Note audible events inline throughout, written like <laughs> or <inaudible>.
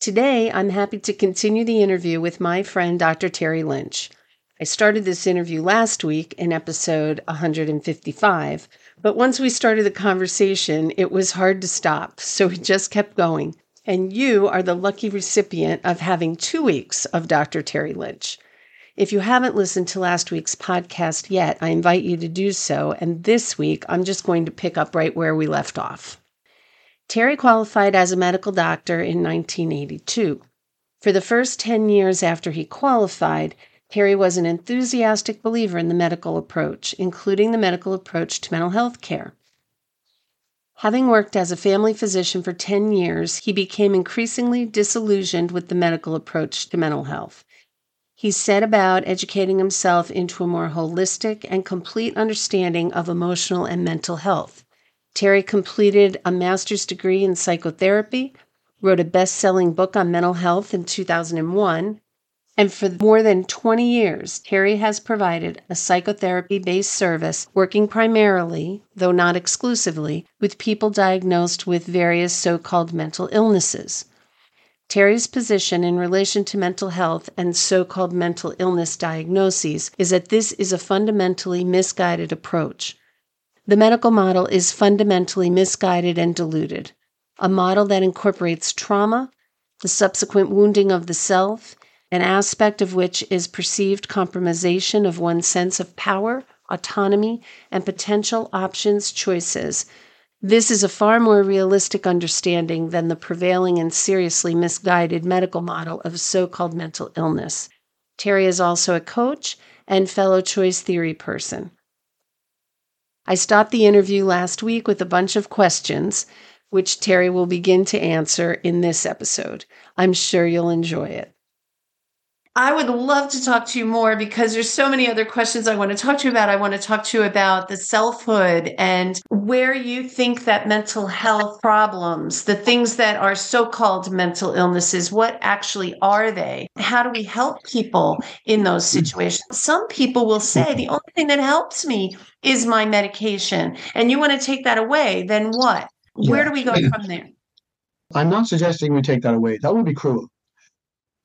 Today, I'm happy to continue the interview with my friend Dr. Terry Lynch. I started this interview last week in episode 155, but once we started the conversation, it was hard to stop, so we just kept going. And you are the lucky recipient of having two weeks of Dr. Terry Lynch. If you haven't listened to last week's podcast yet, I invite you to do so. And this week, I'm just going to pick up right where we left off. Terry qualified as a medical doctor in 1982. For the first 10 years after he qualified, Terry was an enthusiastic believer in the medical approach, including the medical approach to mental health care. Having worked as a family physician for 10 years, he became increasingly disillusioned with the medical approach to mental health. He set about educating himself into a more holistic and complete understanding of emotional and mental health. Terry completed a master's degree in psychotherapy, wrote a best selling book on mental health in 2001, and for more than 20 years, Terry has provided a psychotherapy based service working primarily, though not exclusively, with people diagnosed with various so called mental illnesses. Terry's position in relation to mental health and so called mental illness diagnoses is that this is a fundamentally misguided approach. The medical model is fundamentally misguided and diluted. A model that incorporates trauma, the subsequent wounding of the self, an aspect of which is perceived compromisation of one's sense of power, autonomy, and potential options choices. This is a far more realistic understanding than the prevailing and seriously misguided medical model of so called mental illness. Terry is also a coach and fellow choice theory person. I stopped the interview last week with a bunch of questions, which Terry will begin to answer in this episode. I'm sure you'll enjoy it. I would love to talk to you more because there's so many other questions I want to talk to you about. I want to talk to you about the selfhood and where you think that mental health problems, the things that are so-called mental illnesses, what actually are they? How do we help people in those mm. situations? Some people will say the only thing that helps me is my medication. And you want to take that away, then what? Where do we go from <clears throat> there? I'm not suggesting we take that away. That would be cruel.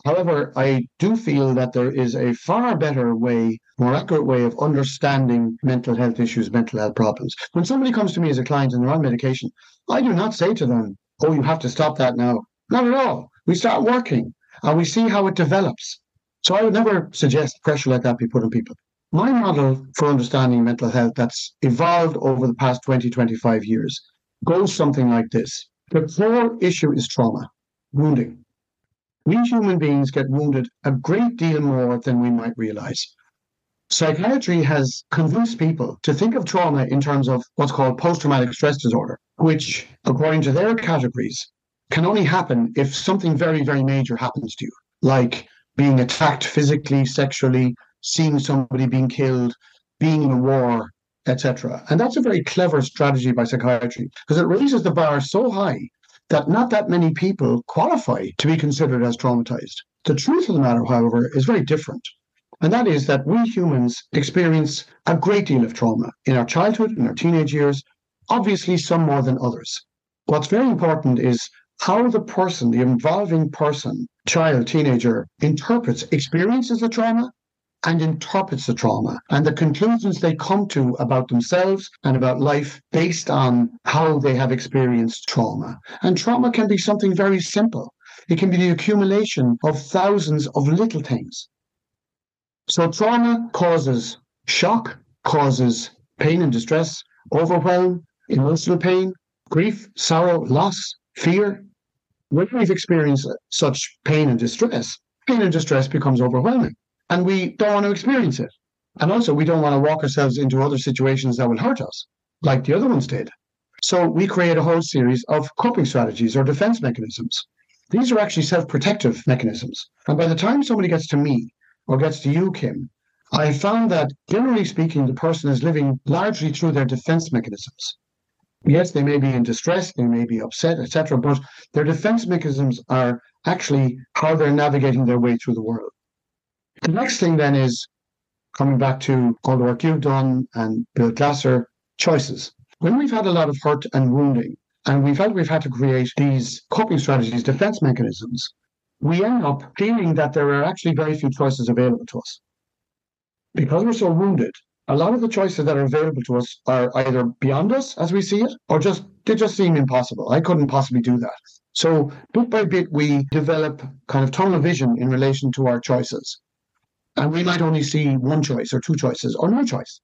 However, I do feel that there is a far better way, more accurate way of understanding mental health issues, mental health problems. When somebody comes to me as a client and they're on medication, I do not say to them, Oh, you have to stop that now. Not at all. We start working and we see how it develops. So I would never suggest pressure like that be put on people. My model for understanding mental health that's evolved over the past 20, 25 years goes something like this. The core issue is trauma, wounding we human beings get wounded a great deal more than we might realize. Psychiatry has convinced people to think of trauma in terms of what's called post traumatic stress disorder, which, according to their categories, can only happen if something very, very major happens to you, like being attacked physically, sexually, seeing somebody being killed, being in a war, etc. And that's a very clever strategy by psychiatry because it raises the bar so high that not that many people qualify to be considered as traumatized. The truth of the matter, however, is very different. And that is that we humans experience a great deal of trauma in our childhood, in our teenage years, obviously some more than others. What's very important is how the person, the involving person, child, teenager, interprets, experiences the trauma and interprets the trauma and the conclusions they come to about themselves and about life based on how they have experienced trauma. And trauma can be something very simple. It can be the accumulation of thousands of little things. So trauma causes shock, causes pain and distress, overwhelm, emotional pain, grief, sorrow, loss, fear. When we've experienced such pain and distress, pain and distress becomes overwhelming and we don't want to experience it. And also, we don't want to walk ourselves into other situations that will hurt us, like the other ones did. So we create a whole series of coping strategies or defense mechanisms. these are actually self protective mechanisms. And by the time somebody gets to me or gets to you, Kim, I found that generally speaking, the person is living largely through their defense mechanisms. Yes, they may be in distress, they may be upset, etc., but their defense mechanisms are actually how they're navigating their way through the world. The next thing then is coming back to all the work you've done and Bill Glasser, choices. When we've had a lot of hurt and wounding, and we felt we've had to create these coping strategies, defense mechanisms, we end up feeling that there are actually very few choices available to us. Because we're so wounded, a lot of the choices that are available to us are either beyond us as we see it, or just they just seem impossible. I couldn't possibly do that. So bit by bit, we develop kind of tunnel vision in relation to our choices. And we might only see one choice or two choices or no choice.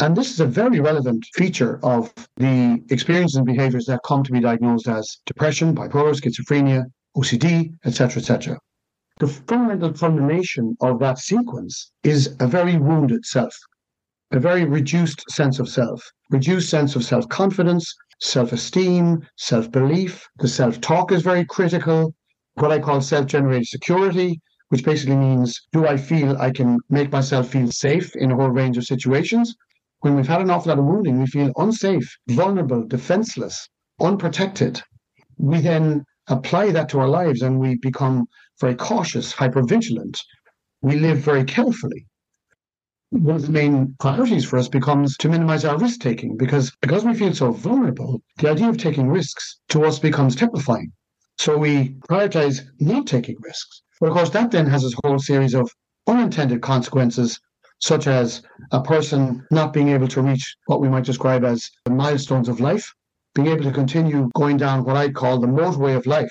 And this is a very relevant feature of the experiences and behaviors that come to be diagnosed as depression, bipolar, schizophrenia, OCD, etc., etc. The fundamental culmination of that sequence is a very wounded self a very reduced sense of self, reduced sense of self confidence, self esteem, self belief. The self talk is very critical. What I call self generated security, which basically means do I feel I can make myself feel safe in a whole range of situations? When we've had an awful lot of wounding, we feel unsafe, vulnerable, defenseless, unprotected. We then apply that to our lives and we become very cautious, hypervigilant. We live very carefully one of the main priorities for us becomes to minimize our risk taking because because we feel so vulnerable, the idea of taking risks to us becomes terrifying. So we prioritize not taking risks. But of course, that then has a whole series of unintended consequences, such as a person not being able to reach what we might describe as the milestones of life, being able to continue going down what I call the motorway of life.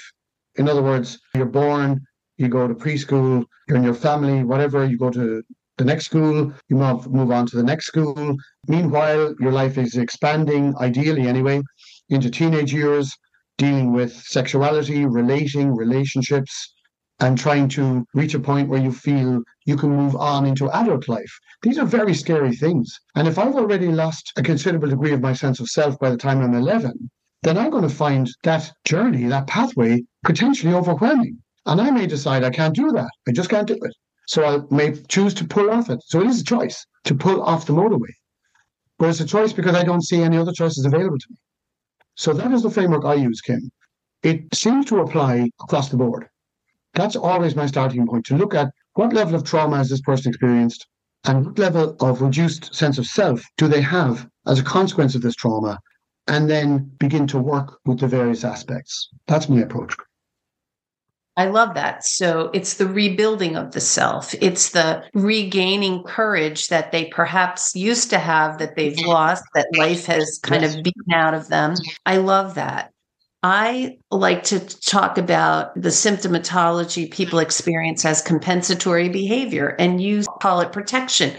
In other words, you're born, you go to preschool, you're in your family, whatever, you go to the next school, you move, move on to the next school. Meanwhile, your life is expanding, ideally anyway, into teenage years, dealing with sexuality, relating, relationships, and trying to reach a point where you feel you can move on into adult life. These are very scary things. And if I've already lost a considerable degree of my sense of self by the time I'm 11, then I'm going to find that journey, that pathway, potentially overwhelming. And I may decide I can't do that. I just can't do it. So I may choose to pull off it. So it is a choice to pull off the motorway. But it's a choice because I don't see any other choices available to me. So that is the framework I use, Kim. It seems to apply across the board. That's always my starting point to look at what level of trauma has this person experienced and what level of reduced sense of self do they have as a consequence of this trauma, and then begin to work with the various aspects. That's my approach. I love that. So it's the rebuilding of the self. It's the regaining courage that they perhaps used to have that they've mm-hmm. lost, that life has kind yes. of beaten out of them. I love that. I like to talk about the symptomatology people experience as compensatory behavior, and you call it protection.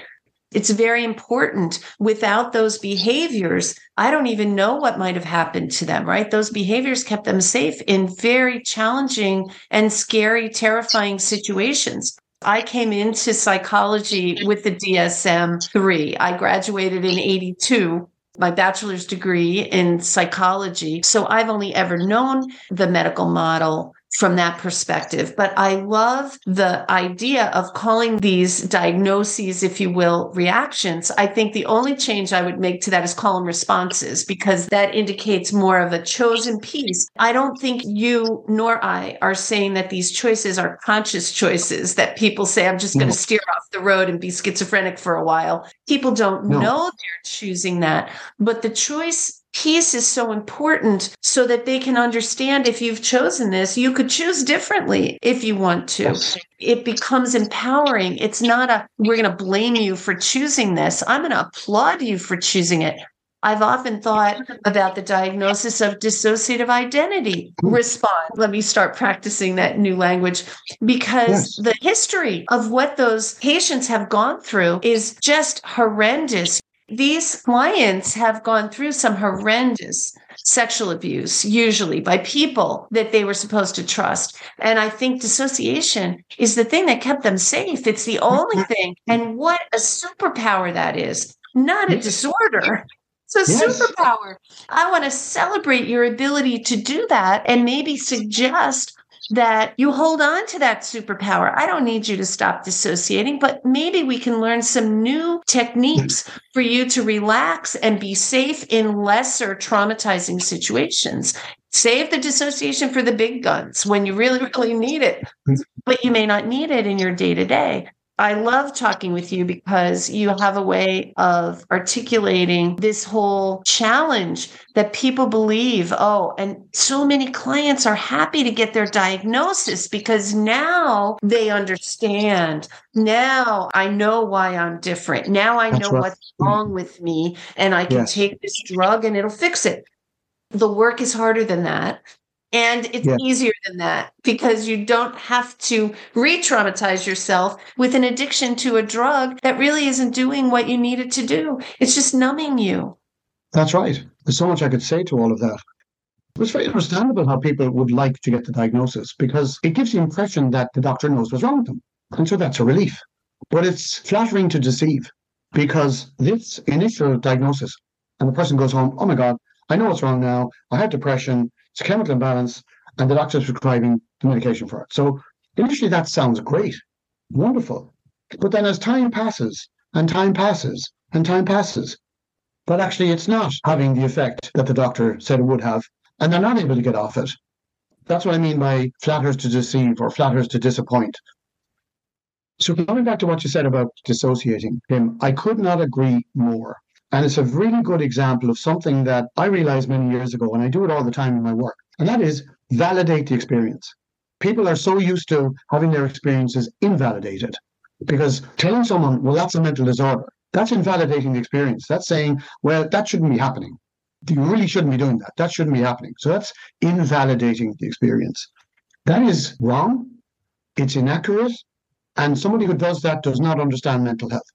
It's very important. Without those behaviors, I don't even know what might have happened to them, right? Those behaviors kept them safe in very challenging and scary, terrifying situations. I came into psychology with the DSM 3. I graduated in 82 my bachelor's degree in psychology. So I've only ever known the medical model from that perspective. But I love the idea of calling these diagnoses, if you will, reactions. I think the only change I would make to that is call them responses because that indicates more of a chosen piece. I don't think you nor I are saying that these choices are conscious choices that people say, I'm just going to steer off the road and be schizophrenic for a while. People don't no. know they're choosing that. But the choice piece is so important so that they can understand if you've chosen this, you could choose differently if you want to. Yes. It becomes empowering. It's not a, we're going to blame you for choosing this. I'm going to applaud you for choosing it. I've often thought about the diagnosis of dissociative identity hmm. respond. Let me start practicing that new language because yes. the history of what those patients have gone through is just horrendous. These clients have gone through some horrendous sexual abuse, usually by people that they were supposed to trust. And I think dissociation is the thing that kept them safe. It's the only mm-hmm. thing. And what a superpower that is, not a disorder. <laughs> It's a yes. superpower. I want to celebrate your ability to do that and maybe suggest that you hold on to that superpower. I don't need you to stop dissociating, but maybe we can learn some new techniques hmm. for you to relax and be safe in lesser traumatizing situations. Save the dissociation for the big guns when you really, really need it, hmm. but you may not need it in your day to day. I love talking with you because you have a way of articulating this whole challenge that people believe. Oh, and so many clients are happy to get their diagnosis because now they understand. Now I know why I'm different. Now I know right. what's wrong with me, and I can yes. take this drug and it'll fix it. The work is harder than that. And it's yeah. easier than that because you don't have to re traumatize yourself with an addiction to a drug that really isn't doing what you need it to do. It's just numbing you. That's right. There's so much I could say to all of that. It's very understandable how people would like to get the diagnosis because it gives the impression that the doctor knows what's wrong with them. And so that's a relief. But it's flattering to deceive because this initial diagnosis, and the person goes home, oh my God, I know what's wrong now. I had depression. It's a chemical imbalance, and the doctor's prescribing the medication for it. So initially, that sounds great, wonderful. But then as time passes, and time passes, and time passes, but actually it's not having the effect that the doctor said it would have, and they're not able to get off it. That's what I mean by flatters to deceive or flatters to disappoint. So coming back to what you said about dissociating, Kim, I could not agree more. And it's a really good example of something that I realized many years ago, and I do it all the time in my work, and that is validate the experience. People are so used to having their experiences invalidated because telling someone, well, that's a mental disorder, that's invalidating the experience. That's saying, well, that shouldn't be happening. You really shouldn't be doing that. That shouldn't be happening. So that's invalidating the experience. That is wrong. It's inaccurate. And somebody who does that does not understand mental health.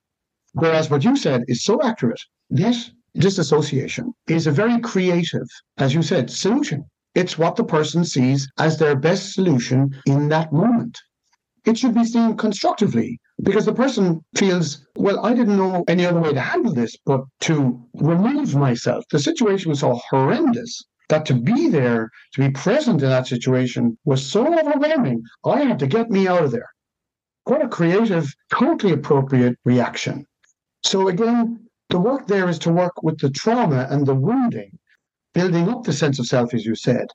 Whereas what you said is so accurate. Yes, disassociation is a very creative, as you said, solution. It's what the person sees as their best solution in that moment. It should be seen constructively because the person feels, well, I didn't know any other way to handle this but to remove myself. The situation was so horrendous that to be there, to be present in that situation was so overwhelming. I had to get me out of there. What a creative, totally appropriate reaction. So again, the work there is to work with the trauma and the wounding, building up the sense of self, as you said,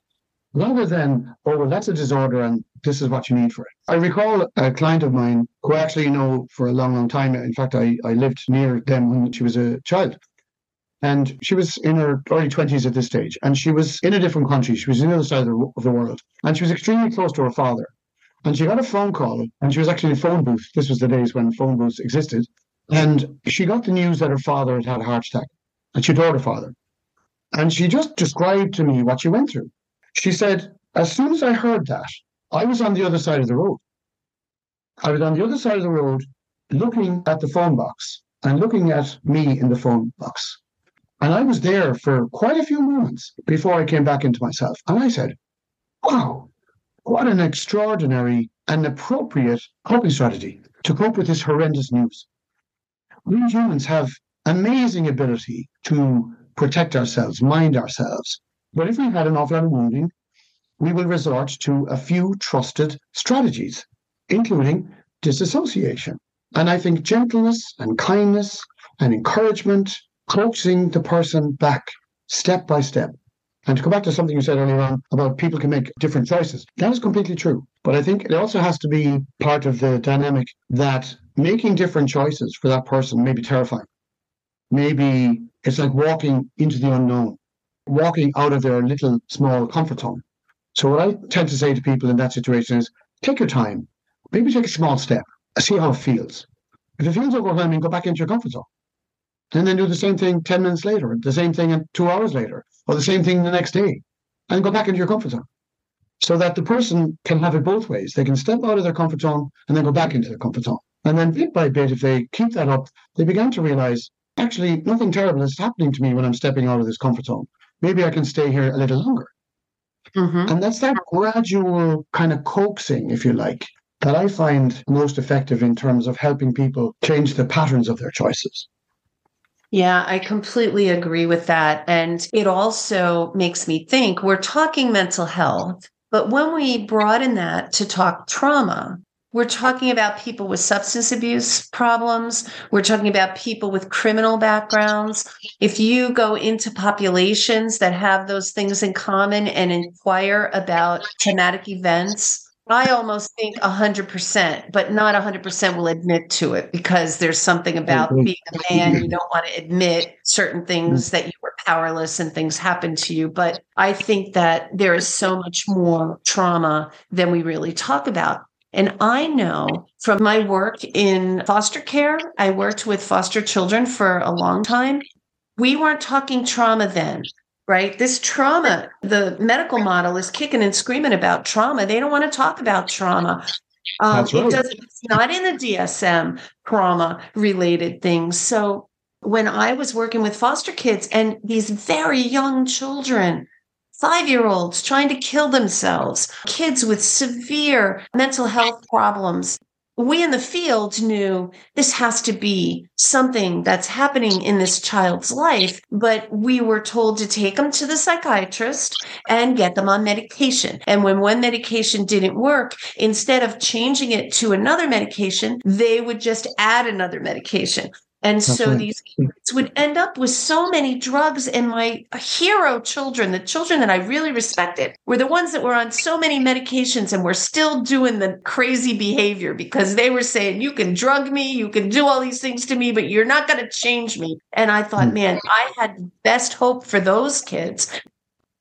rather than, oh, well, that's a disorder and this is what you need for it. I recall a client of mine who I actually know for a long, long time. In fact, I, I lived near them when she was a child. And she was in her early 20s at this stage. And she was in a different country. She was in the other side of the, of the world. And she was extremely close to her father. And she got a phone call, and she was actually in a phone booth. This was the days when phone booths existed. And she got the news that her father had had a heart attack, and she told her father. And she just described to me what she went through. She said, As soon as I heard that, I was on the other side of the road. I was on the other side of the road looking at the phone box and looking at me in the phone box. And I was there for quite a few moments before I came back into myself. And I said, Wow, what an extraordinary and appropriate coping strategy to cope with this horrendous news we humans have amazing ability to protect ourselves, mind ourselves. But if we've had an awful lot of wounding, we will resort to a few trusted strategies, including disassociation. And I think gentleness and kindness and encouragement, coaxing the person back step by step. And to go back to something you said earlier on about people can make different choices, that is completely true. But I think it also has to be part of the dynamic that making different choices for that person may be terrifying. Maybe it's like walking into the unknown, walking out of their little small comfort zone. So what I tend to say to people in that situation is take your time, maybe take a small step, see how it feels. If it feels overwhelming, go back into your comfort zone. And then do the same thing 10 minutes later, the same thing two hours later, or the same thing the next day, and go back into your comfort zone. So that the person can have it both ways. They can step out of their comfort zone and then go back into their comfort zone. And then bit by bit, if they keep that up, they began to realize actually nothing terrible is happening to me when I'm stepping out of this comfort zone. Maybe I can stay here a little longer. Mm-hmm. And that's that gradual kind of coaxing, if you like, that I find most effective in terms of helping people change the patterns of their choices. Yeah, I completely agree with that. And it also makes me think we're talking mental health, But when we broaden that to talk trauma, we're talking about people with substance abuse problems. We're talking about people with criminal backgrounds. If you go into populations that have those things in common and inquire about traumatic events, I almost think 100%, but not 100% will admit to it because there's something about being a man. You don't want to admit certain things mm. that you were powerless and things happened to you. But I think that there is so much more trauma than we really talk about. And I know from my work in foster care, I worked with foster children for a long time. We weren't talking trauma then right? This trauma, the medical model is kicking and screaming about trauma. They don't want to talk about trauma. Um, right. It does. It's not in the DSM trauma related things. So when I was working with foster kids and these very young children, five year olds trying to kill themselves, kids with severe mental health problems, we in the field knew this has to be something that's happening in this child's life, but we were told to take them to the psychiatrist and get them on medication. And when one medication didn't work, instead of changing it to another medication, they would just add another medication. And That's so right. these kids would end up with so many drugs. And my hero children, the children that I really respected, were the ones that were on so many medications and were still doing the crazy behavior because they were saying, You can drug me, you can do all these things to me, but you're not going to change me. And I thought, mm. man, I had best hope for those kids.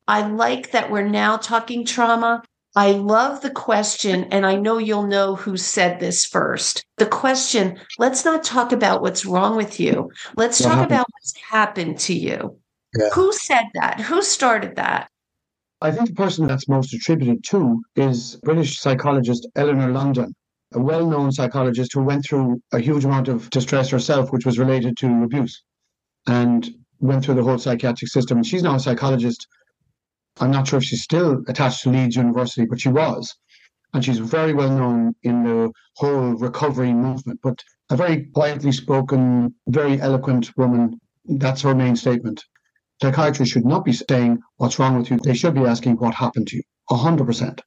I like that we're now talking trauma. I love the question, and I know you'll know who said this first. The question let's not talk about what's wrong with you. Let's what talk happened? about what's happened to you. Yeah. Who said that? Who started that? I think the person that's most attributed to is British psychologist Eleanor Longden, a well known psychologist who went through a huge amount of distress herself, which was related to abuse, and went through the whole psychiatric system. And she's now a psychologist I'm not sure if she's still attached to Leeds University, but she was. And she's very well known in the whole recovery movement, but a very quietly spoken, very eloquent woman. That's her main statement. Psychiatry should not be saying what's wrong with you. They should be asking what happened to you, 100%.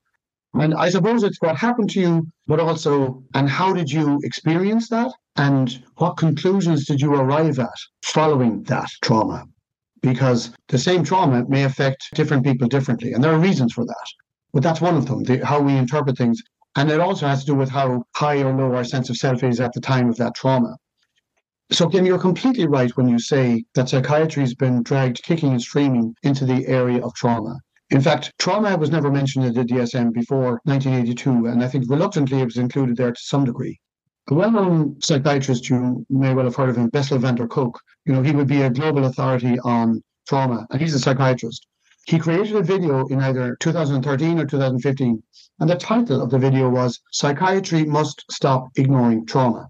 And I suppose it's what happened to you, but also, and how did you experience that? And what conclusions did you arrive at following that trauma? Because the same trauma may affect different people differently. And there are reasons for that. But that's one of them, the, how we interpret things. And it also has to do with how high or low our sense of self is at the time of that trauma. So, Kim, you're completely right when you say that psychiatry has been dragged kicking and screaming into the area of trauma. In fact, trauma was never mentioned in the DSM before 1982, and I think reluctantly it was included there to some degree. A well-known psychiatrist, you may well have heard of him, Bessel van der Kolk. You know, he would be a global authority on trauma, and he's a psychiatrist. He created a video in either 2013 or 2015, and the title of the video was Psychiatry Must Stop Ignoring Trauma.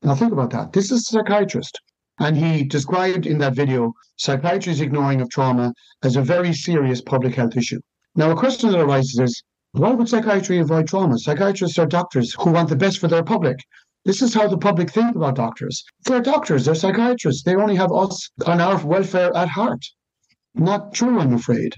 Now think about that. This is a psychiatrist, and he described in that video psychiatry's ignoring of trauma as a very serious public health issue. Now, a question that arises is why would psychiatry avoid trauma? Psychiatrists are doctors who want the best for their public. This is how the public think about doctors. They're doctors, they're psychiatrists. They only have us and our welfare at heart. Not true, I'm afraid.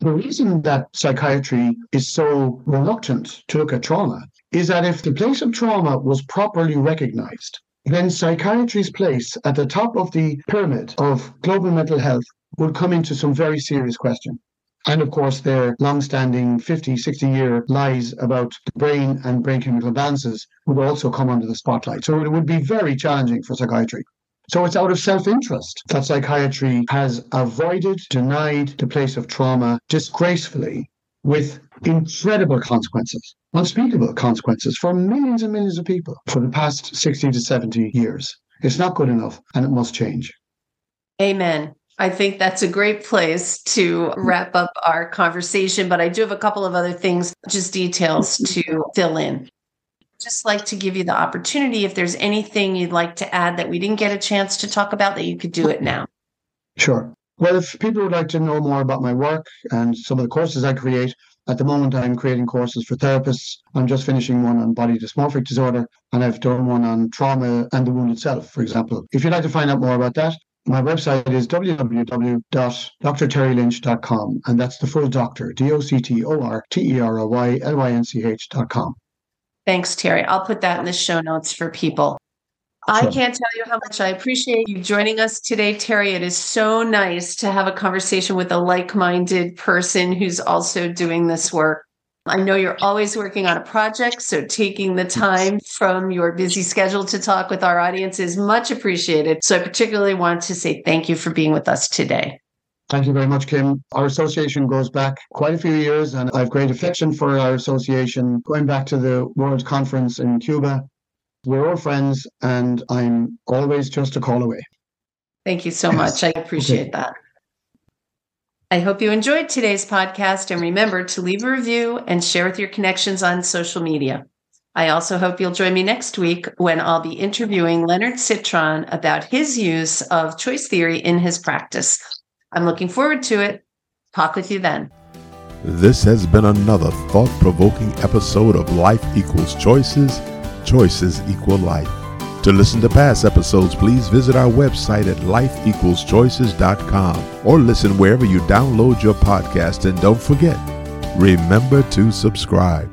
The reason that psychiatry is so reluctant to look at trauma is that if the place of trauma was properly recognized, then psychiatry's place at the top of the pyramid of global mental health would come into some very serious question. And of course, their long-standing 50, 60 year lies about the brain and brain chemical balances would also come under the spotlight. So it would be very challenging for psychiatry. So it's out of self-interest that psychiatry has avoided, denied the place of trauma disgracefully with incredible consequences, unspeakable consequences for millions and millions of people for the past 60 to 70 years. It's not good enough and it must change. Amen. I think that's a great place to wrap up our conversation, but I do have a couple of other things, just details to fill in. Just like to give you the opportunity if there's anything you'd like to add that we didn't get a chance to talk about, that you could do it now. Sure. Well, if people would like to know more about my work and some of the courses I create, at the moment I'm creating courses for therapists. I'm just finishing one on body dysmorphic disorder, and I've done one on trauma and the wound itself, for example. If you'd like to find out more about that, my website is www.doctorterrylynch.com, and that's the full doctor, D O C T O R T E R O Y L Y N C H.com. Thanks, Terry. I'll put that in the show notes for people. I can't tell you how much I appreciate you joining us today, Terry. It is so nice to have a conversation with a like minded person who's also doing this work. I know you're always working on a project, so taking the time from your busy schedule to talk with our audience is much appreciated. So I particularly want to say thank you for being with us today. Thank you very much, Kim. Our association goes back quite a few years, and I have great affection for our association. Going back to the World Conference in Cuba, we're all friends, and I'm always just a call away. Thank you so Yes. much. I appreciate that. I hope you enjoyed today's podcast and remember to leave a review and share with your connections on social media. I also hope you'll join me next week when I'll be interviewing Leonard Citron about his use of choice theory in his practice. I'm looking forward to it. Talk with you then. This has been another thought provoking episode of Life Equals Choices, Choices Equal Life. To listen to past episodes, please visit our website at lifeequalschoices.com or listen wherever you download your podcast. And don't forget, remember to subscribe.